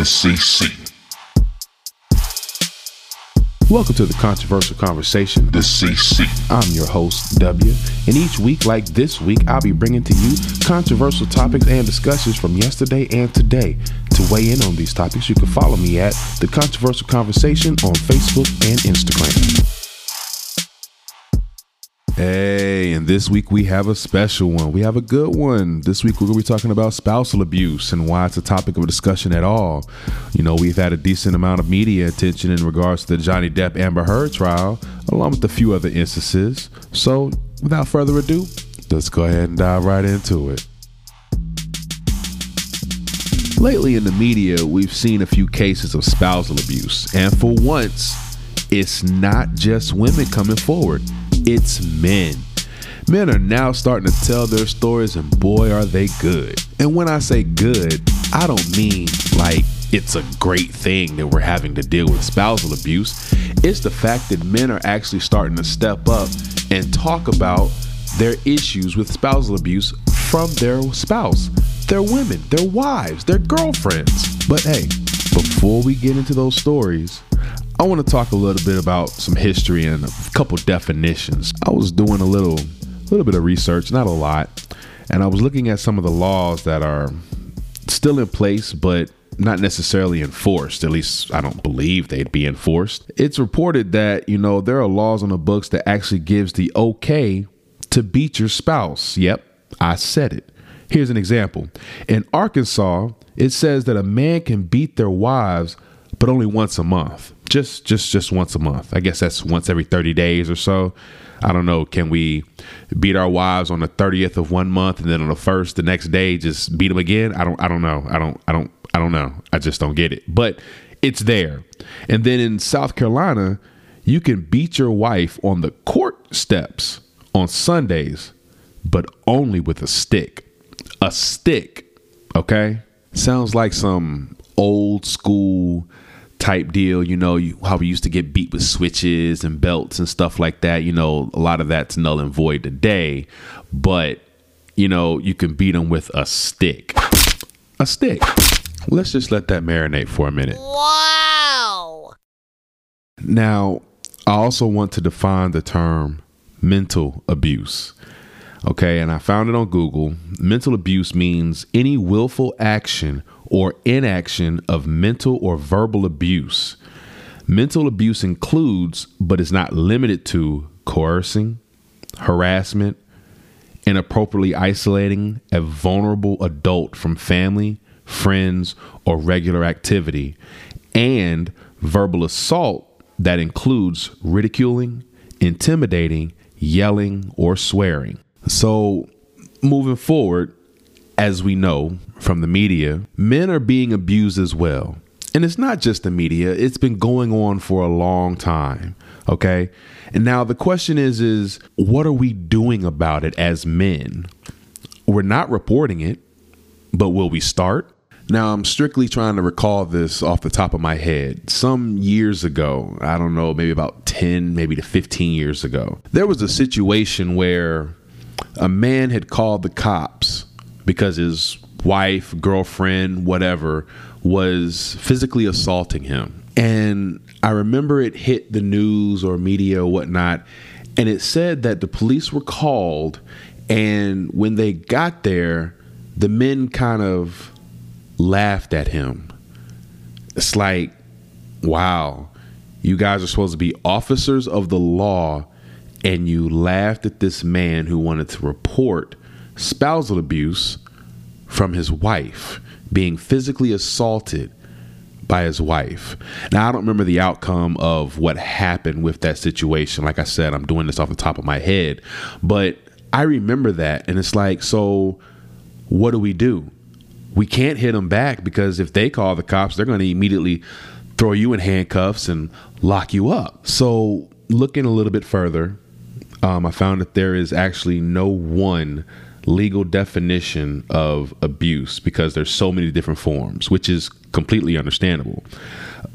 the CC. Welcome to the Controversial Conversation. The CC. I'm your host, W, and each week, like this week, I'll be bringing to you controversial topics and discussions from yesterday and today. To weigh in on these topics, you can follow me at The Controversial Conversation on Facebook and Instagram. Hey, and this week we have a special one. We have a good one. This week we're going to be talking about spousal abuse and why it's a topic of discussion at all. You know, we've had a decent amount of media attention in regards to the Johnny Depp Amber Heard trial, along with a few other instances. So, without further ado, let's go ahead and dive right into it. Lately in the media, we've seen a few cases of spousal abuse, and for once, it's not just women coming forward it's men. Men are now starting to tell their stories, and boy, are they good. And when I say good, I don't mean like it's a great thing that we're having to deal with spousal abuse. It's the fact that men are actually starting to step up and talk about their issues with spousal abuse from their spouse, their women, their wives, their girlfriends. But hey, before we get into those stories, I want to talk a little bit about some history and a couple definitions. I was doing a little little bit of research, not a lot, and I was looking at some of the laws that are still in place but not necessarily enforced. At least I don't believe they'd be enforced. It's reported that, you know, there are laws on the books that actually gives the okay to beat your spouse. Yep, I said it. Here's an example. In Arkansas, it says that a man can beat their wives but only once a month just just just once a month. I guess that's once every 30 days or so. I don't know. Can we beat our wives on the 30th of one month and then on the first the next day just beat them again? I don't I don't know. I don't I don't I don't know. I just don't get it. But it's there. And then in South Carolina, you can beat your wife on the court steps on Sundays, but only with a stick. A stick. Okay? Sounds like some old school type deal. You know, you, how we used to get beat with switches and belts and stuff like that. You know, a lot of that's null and void today. But you know, you can beat them with a stick. A stick. Let's just let that marinate for a minute. Wow. Now, I also want to define the term mental abuse. Okay, and I found it on Google. Mental abuse means any willful action or inaction of mental or verbal abuse. Mental abuse includes, but is not limited to, coercing, harassment, inappropriately isolating a vulnerable adult from family, friends, or regular activity, and verbal assault that includes ridiculing, intimidating, yelling, or swearing. So, moving forward, as we know from the media, men are being abused as well. And it's not just the media, it's been going on for a long time. Okay. And now the question is, is what are we doing about it as men? We're not reporting it, but will we start? Now, I'm strictly trying to recall this off the top of my head. Some years ago, I don't know, maybe about 10, maybe to 15 years ago, there was a situation where a man had called the cops because his wife, girlfriend, whatever, was physically assaulting him. And I remember it hit the news or media or whatnot, and it said that the police were called, and when they got there, the men kind of laughed at him. It's like, wow, you guys are supposed to be officers of the law, and you laughed at this man who wanted to report spousal abuse from his wife being physically assaulted by his wife. Now, I don't remember the outcome of what happened with that situation. Like I said, I'm doing this off the top of my head, but I remember that. And it's like, so what do we do? We can't hit them back because if they call the cops, they're going to immediately throw you in handcuffs and lock you up. So, looking a little bit further, um, I found that there is actually no one legal definition of abuse because there's so many different forms, which is completely understandable.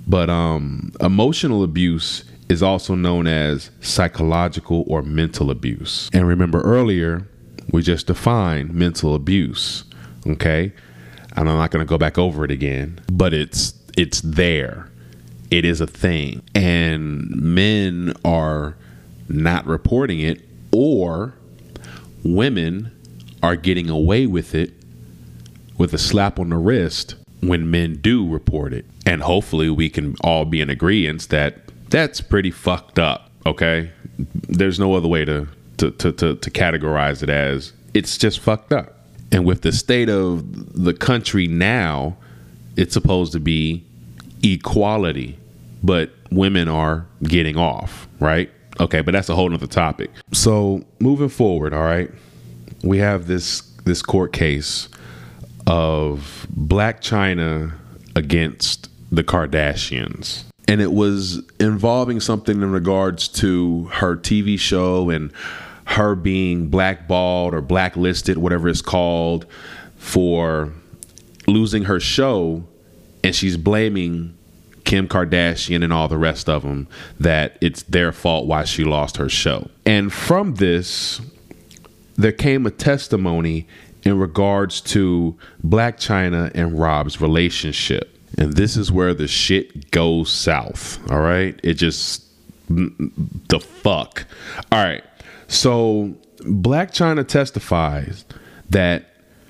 But um, emotional abuse is also known as psychological or mental abuse. And remember earlier, we just defined mental abuse. Okay. and I'm not going to go back over it again, but it's it's there. It is a thing. And men are not reporting it or women are getting away with it with a slap on the wrist when men do report it. And hopefully we can all be in agreement that that's pretty fucked up, okay? There's no other way to to, to, to, to categorize it as it's just fucked up. And with the state of the country now, it's supposed to be equality, but women are getting off, right? Okay, but that's a whole nother topic. So moving forward, all right, we have this this court case of Blac Chyna against the Kardashians. And it was involving something in regards to her TV show and her being blackballed or blacklisted, whatever it's called, for losing her show. And she's blaming Kim Kardashian and all the rest of them that it's their fault why she lost her show. And from this, there came a testimony in regards to Blac Chyna and Rob's relationship. And this is where the shit goes south. All right. It just, the fuck. All right. So Blac Chyna testifies that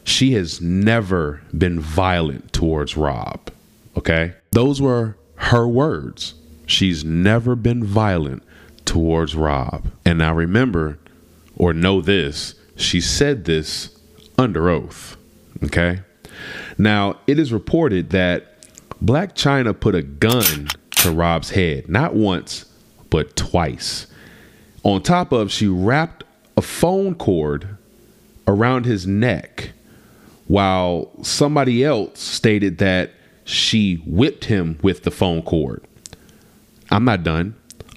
she has never been violent towards Rob. Okay. Those were her words. She's never been violent towards Rob. And now remember or know this, she said this under oath. Okay. Now, it is reported that Blac Chyna put a gun to Rob's head, not once, but twice. On top of, she wrapped a phone cord around his neck, while somebody else stated that she whipped him with the phone cord. I'm not done.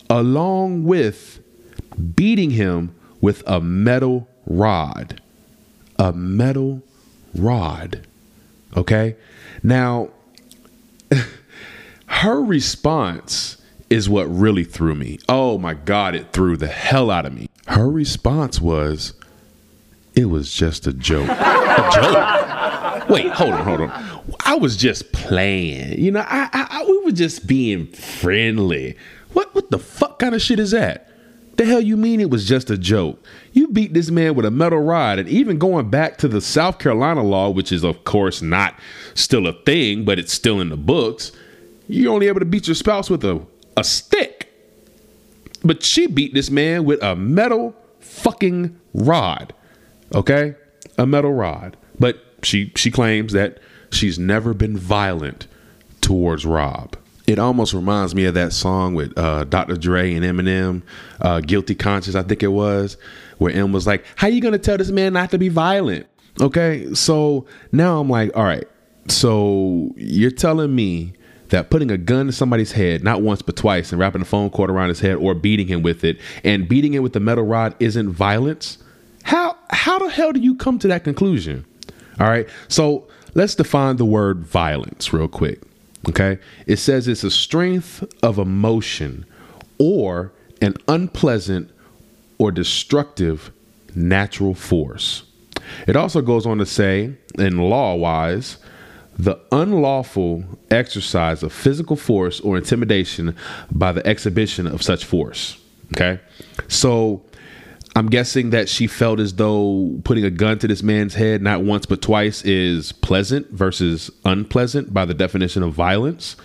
Along with beating him with a metal rod a metal rod. Okay. Now, her response is what really threw me. Oh my God, it threw the hell out of me. Her response was, it was just a joke. a joke? Wait, hold on, hold on. I was just playing. You know, I, I, I we were just being friendly. What what the fuck kind of shit is that? The hell you mean it was just a joke? You beat this man with a metal rod, and even going back to the South Carolina law, which is of course not still a thing, but it's still in the books, you're only able to beat your spouse with a, a stick. But she beat this man with a metal fucking rod. Okay? A metal rod. But she she claims that she's never been violent towards Rob it almost reminds me of that song with uh, Dr. Dre and Eminem, uh, "Guilty Conscience," I think it was, where M was like, "How you gonna tell this man not to be violent?" Okay, so now I'm like, all right, so you're telling me that putting a gun to somebody's head, not once but twice, and wrapping a phone cord around his head or beating him with it, and beating him with the metal rod isn't violence? How how the hell do you come to that conclusion? All right, so let's define the word violence real quick. Okay. It says it's a strength of emotion or an unpleasant or destructive natural force. It also goes on to say, in law wise, the unlawful exercise of physical force or intimidation by the exhibition of such force. Okay. So I'm guessing that she felt as though putting a gun to this man's head not once but twice is pleasant versus unpleasant by the definition of violence.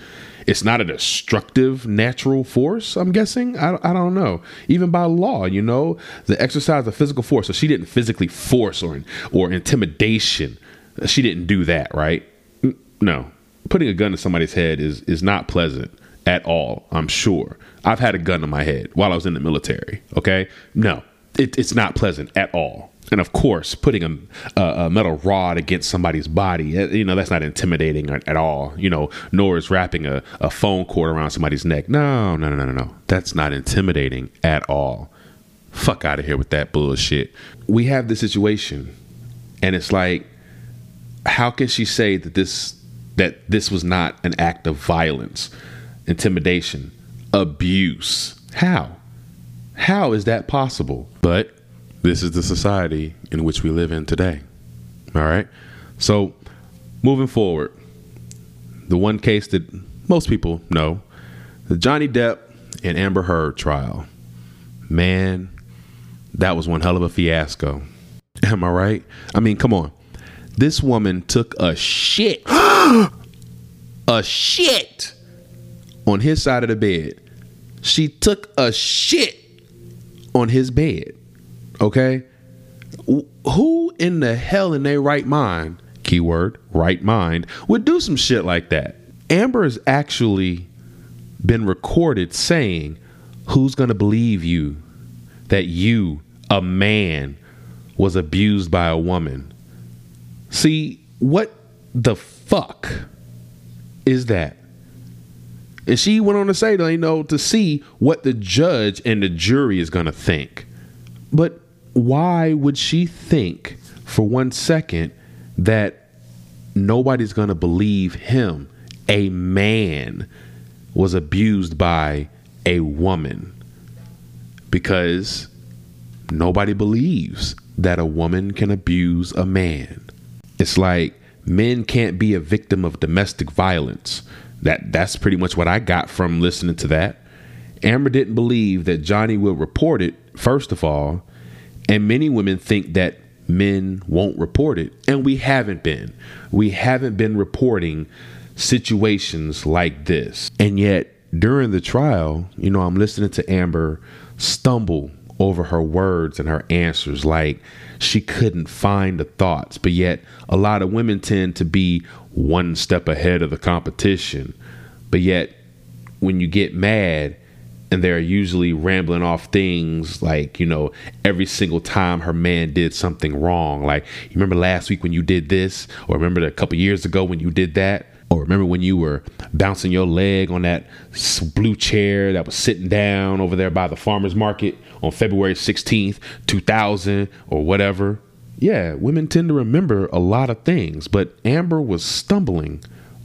It's not a destructive natural force, I'm guessing. I, I don't know. Even by law, you know, the exercise of physical force. So she didn't physically force or, or intimidation. She didn't do that, right? No. Putting a gun to somebody's head is, is not pleasant at all, I'm sure. I've had a gun to my head while I was in the military, okay? No, it, it's not pleasant at all. And of course, putting a, a, metal rod against somebody's body, eh, you know, that's not intimidating at, all. You know, nor is wrapping a, a phone cord around somebody's neck. No, no, no, no, no. That's not intimidating at all. Fuck out of here with that bullshit. We have this situation, and it's like, how can she say that this that this was not an act of violence, intimidation, abuse? How? How is that possible? But this is the society in which we live in today. All right. So moving forward, the one case that most people know, the Johnny Depp and Amber Heard trial. Man, that was one hell of a fiasco. Am I right? I mean, come on. This woman took a shit, a shit on his side of the bed. She took a shit on his bed. Okay? Who in the hell in their right mind, keyword, right mind, would do some shit like that? Amber has actually been recorded saying, Who's going to believe you that you, a man, was abused by a woman? See, what the fuck is that? And she went on to say, you know, to see what the judge and the jury is going to think. But why would she think for one second that nobody's going to believe him, a man, was abused by a woman? Because nobody believes that a woman can abuse a man. It's like men can't be a victim of domestic violence. That that's pretty much what I got from listening to that. Amber didn't believe that Johnny will report it, first of all, and many women think that men won't report it, and we haven't been. We haven't been reporting situations like this. And yet, during the trial, you know, I'm listening to Amber stumble over her words and her answers like she couldn't find the thoughts. But yet, a lot of women tend to be one step ahead of the competition. But yet, when you get mad, and they're usually rambling off things like you know every single time her man did something wrong like you remember last week when you did this? Or remember a couple years ago when you did that? Or remember when you were bouncing your leg on that blue chair that was sitting down over there by the farmers market on February 16th 2000 or whatever yeah women tend to remember a lot of things but Amber was stumbling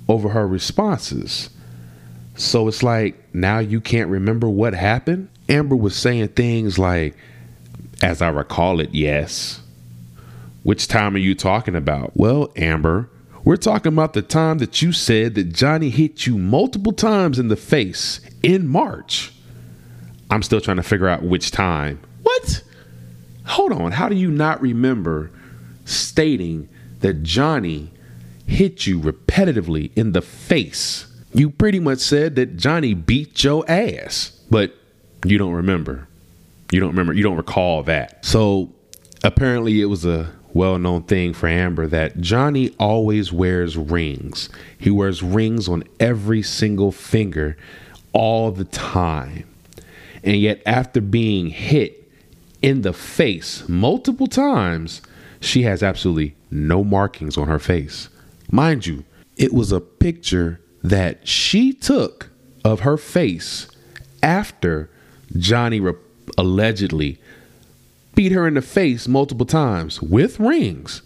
over her responses so it's like now you can't remember what happened. Amber was saying things like, as I recall it, yes. Which time are you talking about? Well, Amber, we're talking about the time that you said that Johnny hit you multiple times in the face in March. I'm still trying to figure out which time. What? Hold on. How do you not remember stating that Johnny hit you repetitively in the face you pretty much said that Johnny beat your ass, but you don't remember. You don't remember. You don't recall that. So apparently, it was a well known thing for Amber that Johnny always wears rings. He wears rings on every single finger all the time. And yet, after being hit in the face multiple times, she has absolutely no markings on her face. Mind you, it was a picture that she took of her face after Johnny re- allegedly beat her in the face multiple times with rings,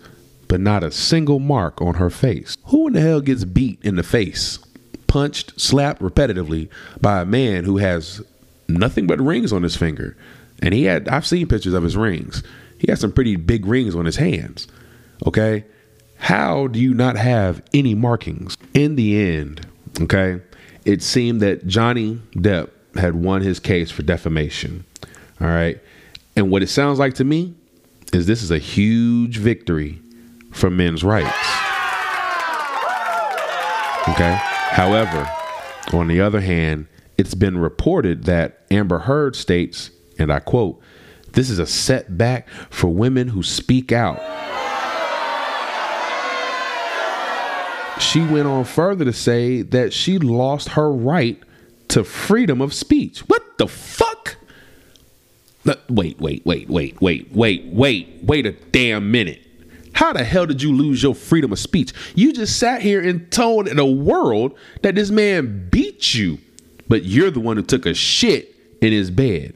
but not a single mark on her face. Who in the hell gets beat in the face, punched, slapped repetitively by a man who has nothing but rings on his finger? And he had, I've seen pictures of his rings. He has some pretty big rings on his hands. Okay. How do you not have any markings? In the end, okay, it seemed that Johnny Depp had won his case for defamation. All right. And what it sounds like to me is this is a huge victory for men's rights. Okay. However, on the other hand, it's been reported that Amber Heard states, and I quote, this is a setback for women who speak out she went on further to say that she lost her right to freedom of speech. What the fuck? Wait, wait, wait, wait, wait, wait, wait, wait a damn minute. How the hell did you lose your freedom of speech? You just sat here and told the world that this man beat you, but you're the one who took a shit in his bed.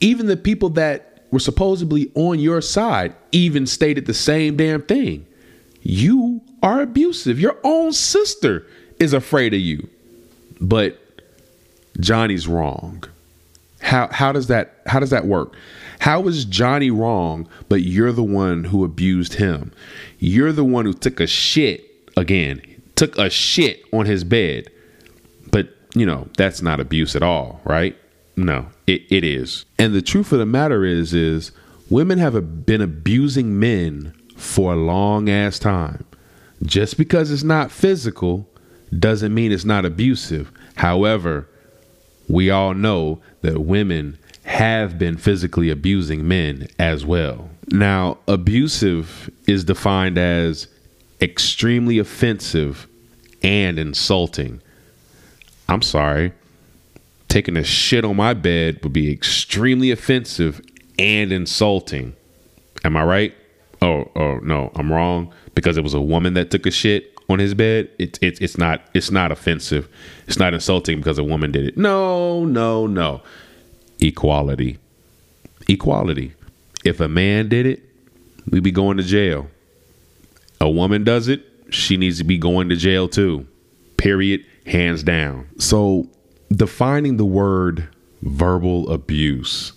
Even the people that were supposedly on your side even stated the same damn thing. You are abusive. Your own sister is afraid of you. But Johnny's wrong. How how does that how does that work? How is Johnny wrong, but you're the one who abused him? You're the one who took a shit again, took a shit on his bed. But, you know, that's not abuse at all, right? No, it, it is. And the truth of the matter is, is women have been abusing men for a long ass time. Just because it's not physical doesn't mean it's not abusive. However, we all know that women have been physically abusing men as well. Now, abusive is defined as extremely offensive and insulting. I'm sorry. Taking a shit on my bed would be extremely offensive and insulting. Am I right? Oh, oh no, I'm wrong because it was a woman that took a shit on his bed. It's it's it's not it's not offensive. It's not insulting because a woman did it. No, no, no. Equality. Equality. If a man did it, we'd be going to jail. A woman does it, she needs to be going to jail too. Period. Hands down. So, defining the word verbal abuse,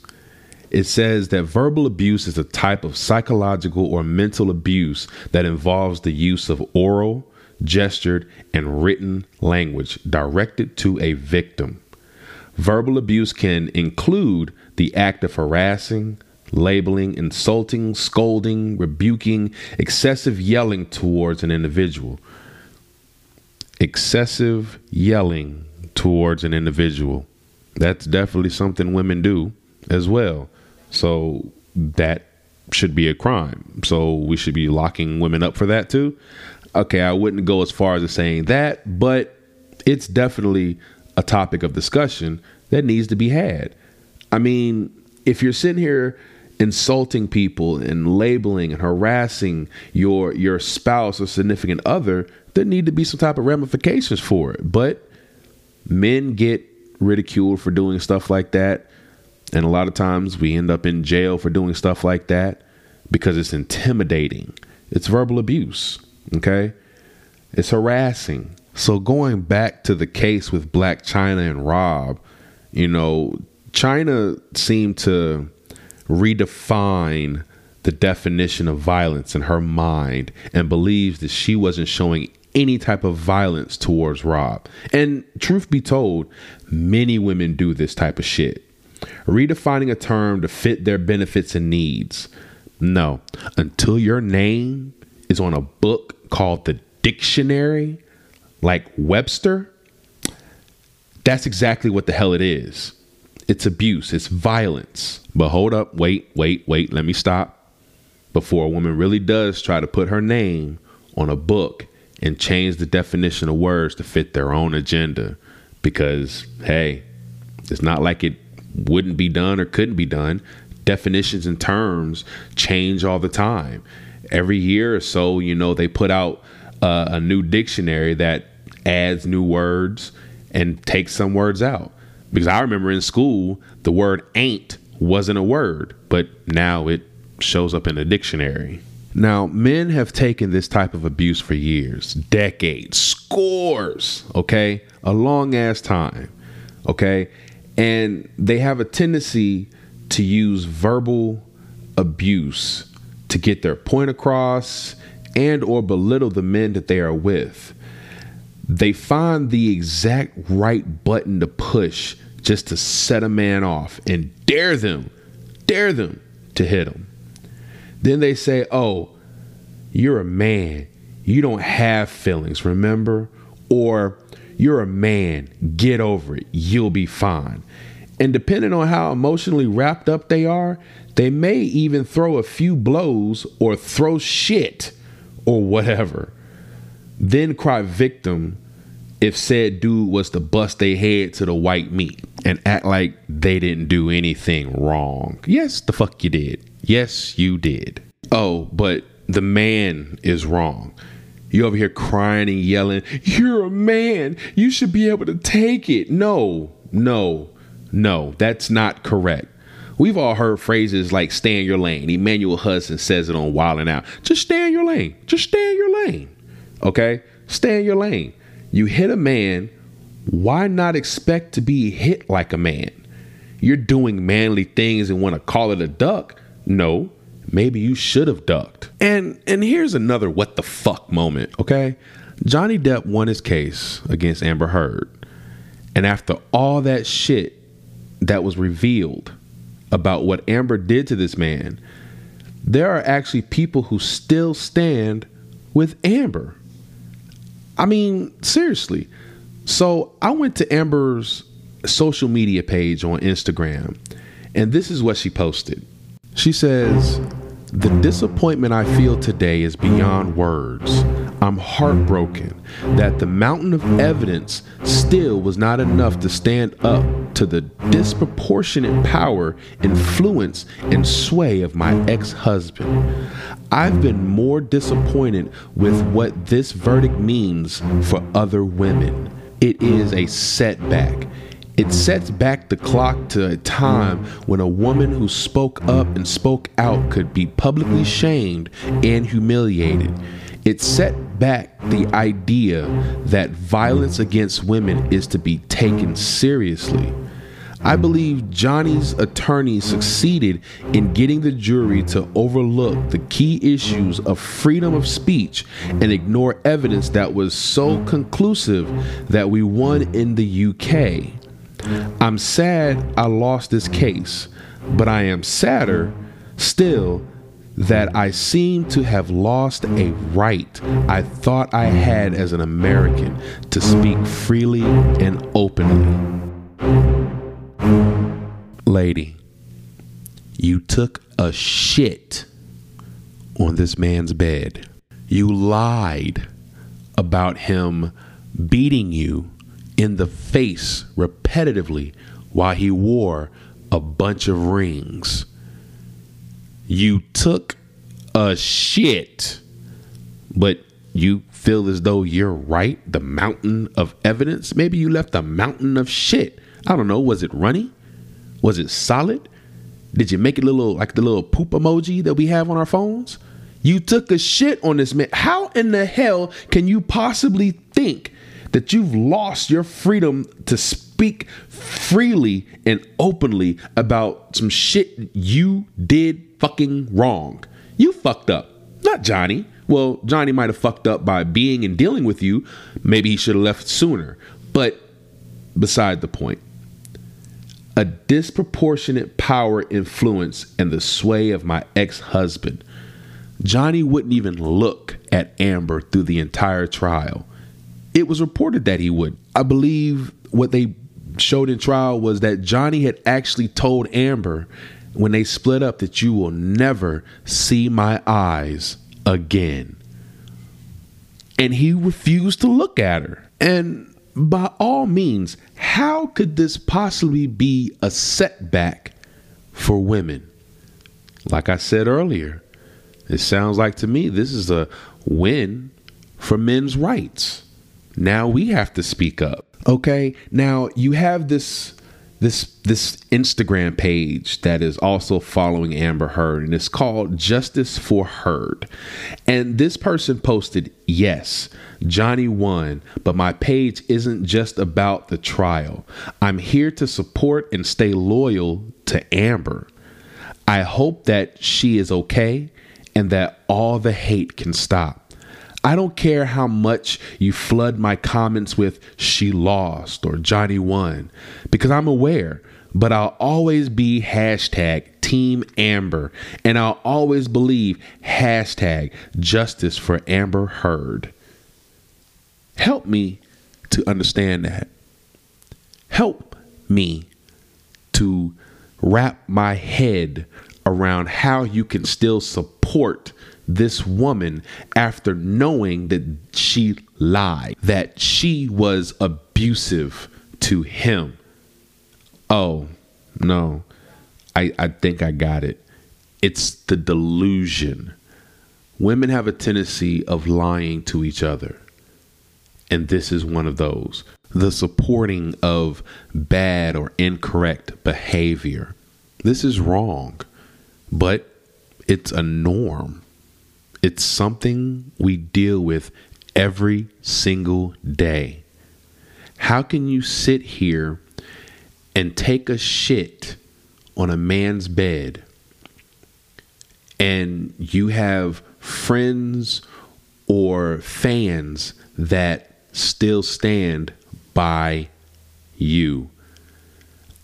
it says that verbal abuse is a type of psychological or mental abuse that involves the use of oral, gestured, and written language directed to a victim. Verbal abuse can include the act of harassing, labeling, insulting, scolding, rebuking, excessive yelling towards an individual. Excessive yelling towards an individual. That's definitely something women do as well. So that should be a crime. So we should be locking women up for that too. Okay, I wouldn't go as far as saying that, but it's definitely a topic of discussion that needs to be had. I mean, if you're sitting here insulting people and labeling and harassing your your spouse or significant other, there need to be some type of ramifications for it. But men get ridiculed for doing stuff like that. And a lot of times we end up in jail for doing stuff like that because it's intimidating. It's verbal abuse. Okay. It's harassing. So going back to the case with Blac Chyna and Rob, you know, Chyna seemed to redefine the definition of violence in her mind and believes that she wasn't showing any type of violence towards Rob. And truth be told, many women do this type of shit. Redefining a term to fit their benefits and needs. No, until your name is on a book called the dictionary, like Webster, that's exactly what the hell it is. It's abuse, it's violence. But hold up, wait, wait, wait, let me stop. Before a woman really does try to put her name on a book and change the definition of words to fit their own agenda. Because, hey, it's not like it wouldn't be done or couldn't be done. Definitions and terms change all the time. Every year or so, you know, they put out uh, a new dictionary that adds new words and takes some words out. Because I remember in school, the word ain't wasn't a word, but now it shows up in a dictionary. Now, men have taken this type of abuse for years, decades, scores, okay? A long ass time, okay? And they have a tendency to use verbal abuse to get their point across and or belittle the men that they are with. They find the exact right button to push just to set a man off and dare them, dare them to hit him. Then they say, Oh, you're a man. You don't have feelings, remember? Or you're a man. Get over it. You'll be fine. And depending on how emotionally wrapped up they are, they may even throw a few blows or throw shit or whatever. Then cry victim if said dude was to bust their head to the white meat and act like they didn't do anything wrong. Yes, the fuck you did. Yes, you did. Oh, but the man is wrong. You over here crying and yelling, You're a man. You should be able to take it. No, no, no, that's not correct. We've all heard phrases like stay in your lane. Emmanuel Hudson says it on Wild 'N Out. Just stay in your lane. Just stay in your lane. Okay? Stay in your lane. You hit a man, why not expect to be hit like a man? You're doing manly things and want to call it a duck? No, maybe you should have ducked. And and here's another what the fuck moment, okay? Johnny Depp won his case against Amber Heard. And after all that shit that was revealed about what Amber did to this man, there are actually people who still stand with Amber. I mean, seriously. So I went to Amber's social media page on Instagram, and this is what she posted. She says, The disappointment I feel today is beyond words. I'm heartbroken that the mountain of evidence still was not enough to stand up to the disproportionate power, influence, and sway of my ex husband. I've been more disappointed with what this verdict means for other women. It is a setback. It sets back the clock to a time when a woman who spoke up and spoke out could be publicly shamed and humiliated. It set back the idea that violence against women is to be taken seriously. I believe Johnny's attorney succeeded in getting the jury to overlook the key issues of freedom of speech and ignore evidence that was so conclusive that we won in the UK. I'm sad I lost this case, but I am sadder still that I seem to have lost a right I thought I had as an American to speak freely and openly. Lady, you took a shit on this man's bed. You lied about him beating you in the face repetitively while he wore a bunch of rings. You took a shit, but you feel as though you're right. The mountain of evidence. Maybe you left a mountain of shit. I don't know. Was it runny? Was it solid? Did you make it little like the little poop emoji that we have on our phones? You took a shit on this man. How in the hell can you possibly think that you've lost your freedom to speak freely and openly about some shit you did fucking wrong. You fucked up, not Johnny. Well, Johnny might have fucked up by being and dealing with you. Maybe he should have left sooner. But beside the point, a disproportionate power influence and the sway of my ex husband. Johnny wouldn't even look at Amber through the entire trial it was reported that he would. I believe what they showed in trial was that Johnny had actually told Amber when they split up that you will never see my eyes again. And he refused to look at her. And by all means, how could this possibly be a setback for women? Like I said earlier, it sounds like to me this is a win for men's rights. Now we have to speak up. Okay? Now you have this this this Instagram page that is also following Amber Heard and it's called Justice for Heard. And this person posted, "Yes, Johnny won, but my page isn't just about the trial. I'm here to support and stay loyal to Amber. I hope that she is okay and that all the hate can stop. I don't care how much you flood my comments with she lost or Johnny won because I'm aware, but I'll always be hashtag Team Amber and I'll always believe hashtag justice for Amber Heard. Help me to understand that. Help me to wrap my head around how you can still support this woman after knowing that she lied, that she was abusive to him. Oh, no. I, I think I got it. It's the delusion. Women have a tendency of lying to each other. And this is one of those. The supporting of bad or incorrect behavior. This is wrong, but it's a norm. It's something we deal with every single day. How can you sit here and take a shit on a man's bed and you have friends or fans that still stand by you.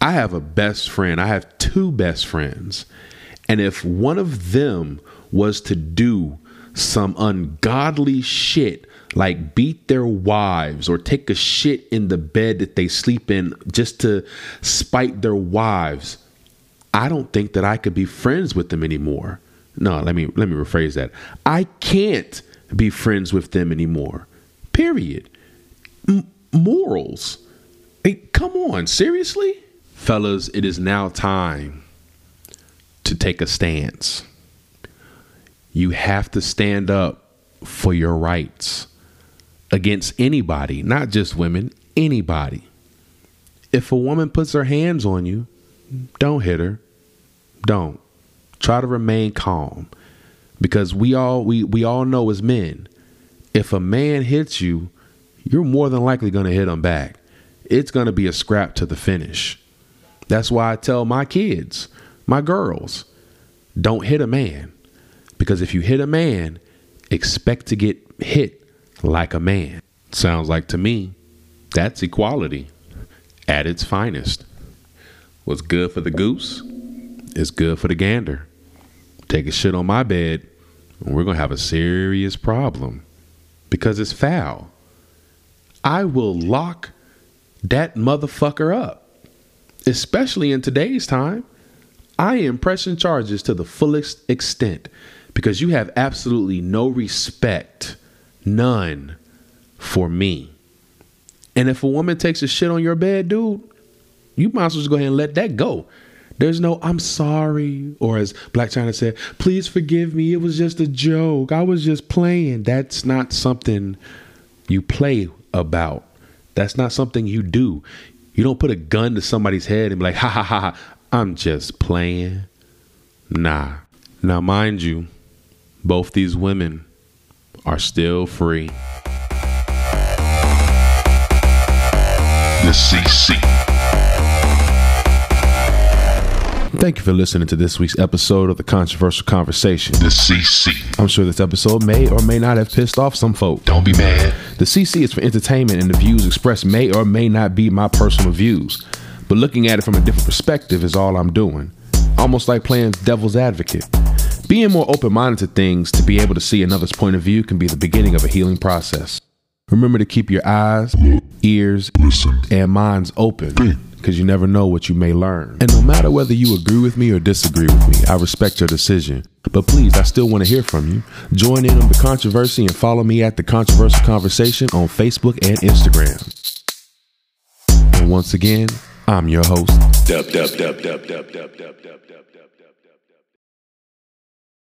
I have a best friend. I have two best friends. And if one of them was to do some ungodly shit like beat their wives or take a shit in the bed that they sleep in just to spite their wives, I don't think that I could be friends with them anymore. No, let me let me rephrase that. I can't be friends with them anymore. Period. M- morals. Hey, come on, seriously? Fellas, it is now time to take a stance. You have to stand up for your rights against anybody, not just women, anybody. If a woman puts her hands on you, don't hit her. Don't. Try to remain calm. Because we all we, we all know as men, if a man hits you, you're more than likely going to hit him back. It's going to be a scrap to the finish. That's why I tell my kids, my girls, don't hit a man. Because if you hit a man, expect to get hit like a man. Sounds like to me, that's equality at its finest. What's good for the goose is good for the gander. Take a shit on my bed, and we're going to have a serious problem because it's foul. I will lock that motherfucker up, especially in today's time. I am pressing charges to the fullest extent because you have absolutely no respect, none, for me. And if a woman takes a shit on your bed, dude, you might as well just go ahead and let that go. There's no, I'm sorry. Or as Blac Chyna said, please forgive me. It was just a joke. I was just playing. That's not something you play about. That's not something you do. You don't put a gun to somebody's head and be like, ha ha ha, I'm just playing. Nah. Now, mind you, both these women are still free. The CC. Thank you for listening to this week's episode of the Controversial Conversation. The CC. I'm sure this episode may or may not have pissed off some folk. Don't be mad. The CC is for entertainment, and the views expressed may or may not be my personal views. But looking at it from a different perspective is all I'm doing. Almost like playing devil's advocate. Being more open minded to things to be able to see another's point of view can be the beginning of a healing process. Remember to keep your eyes, ears, and minds open because you never know what you may learn. And no matter whether you agree with me or disagree with me, I respect your decision. But please, I still want to hear from you. Join in on the controversy and follow me at the Controversial Conversation on Facebook and Instagram. And once again, I'm your host.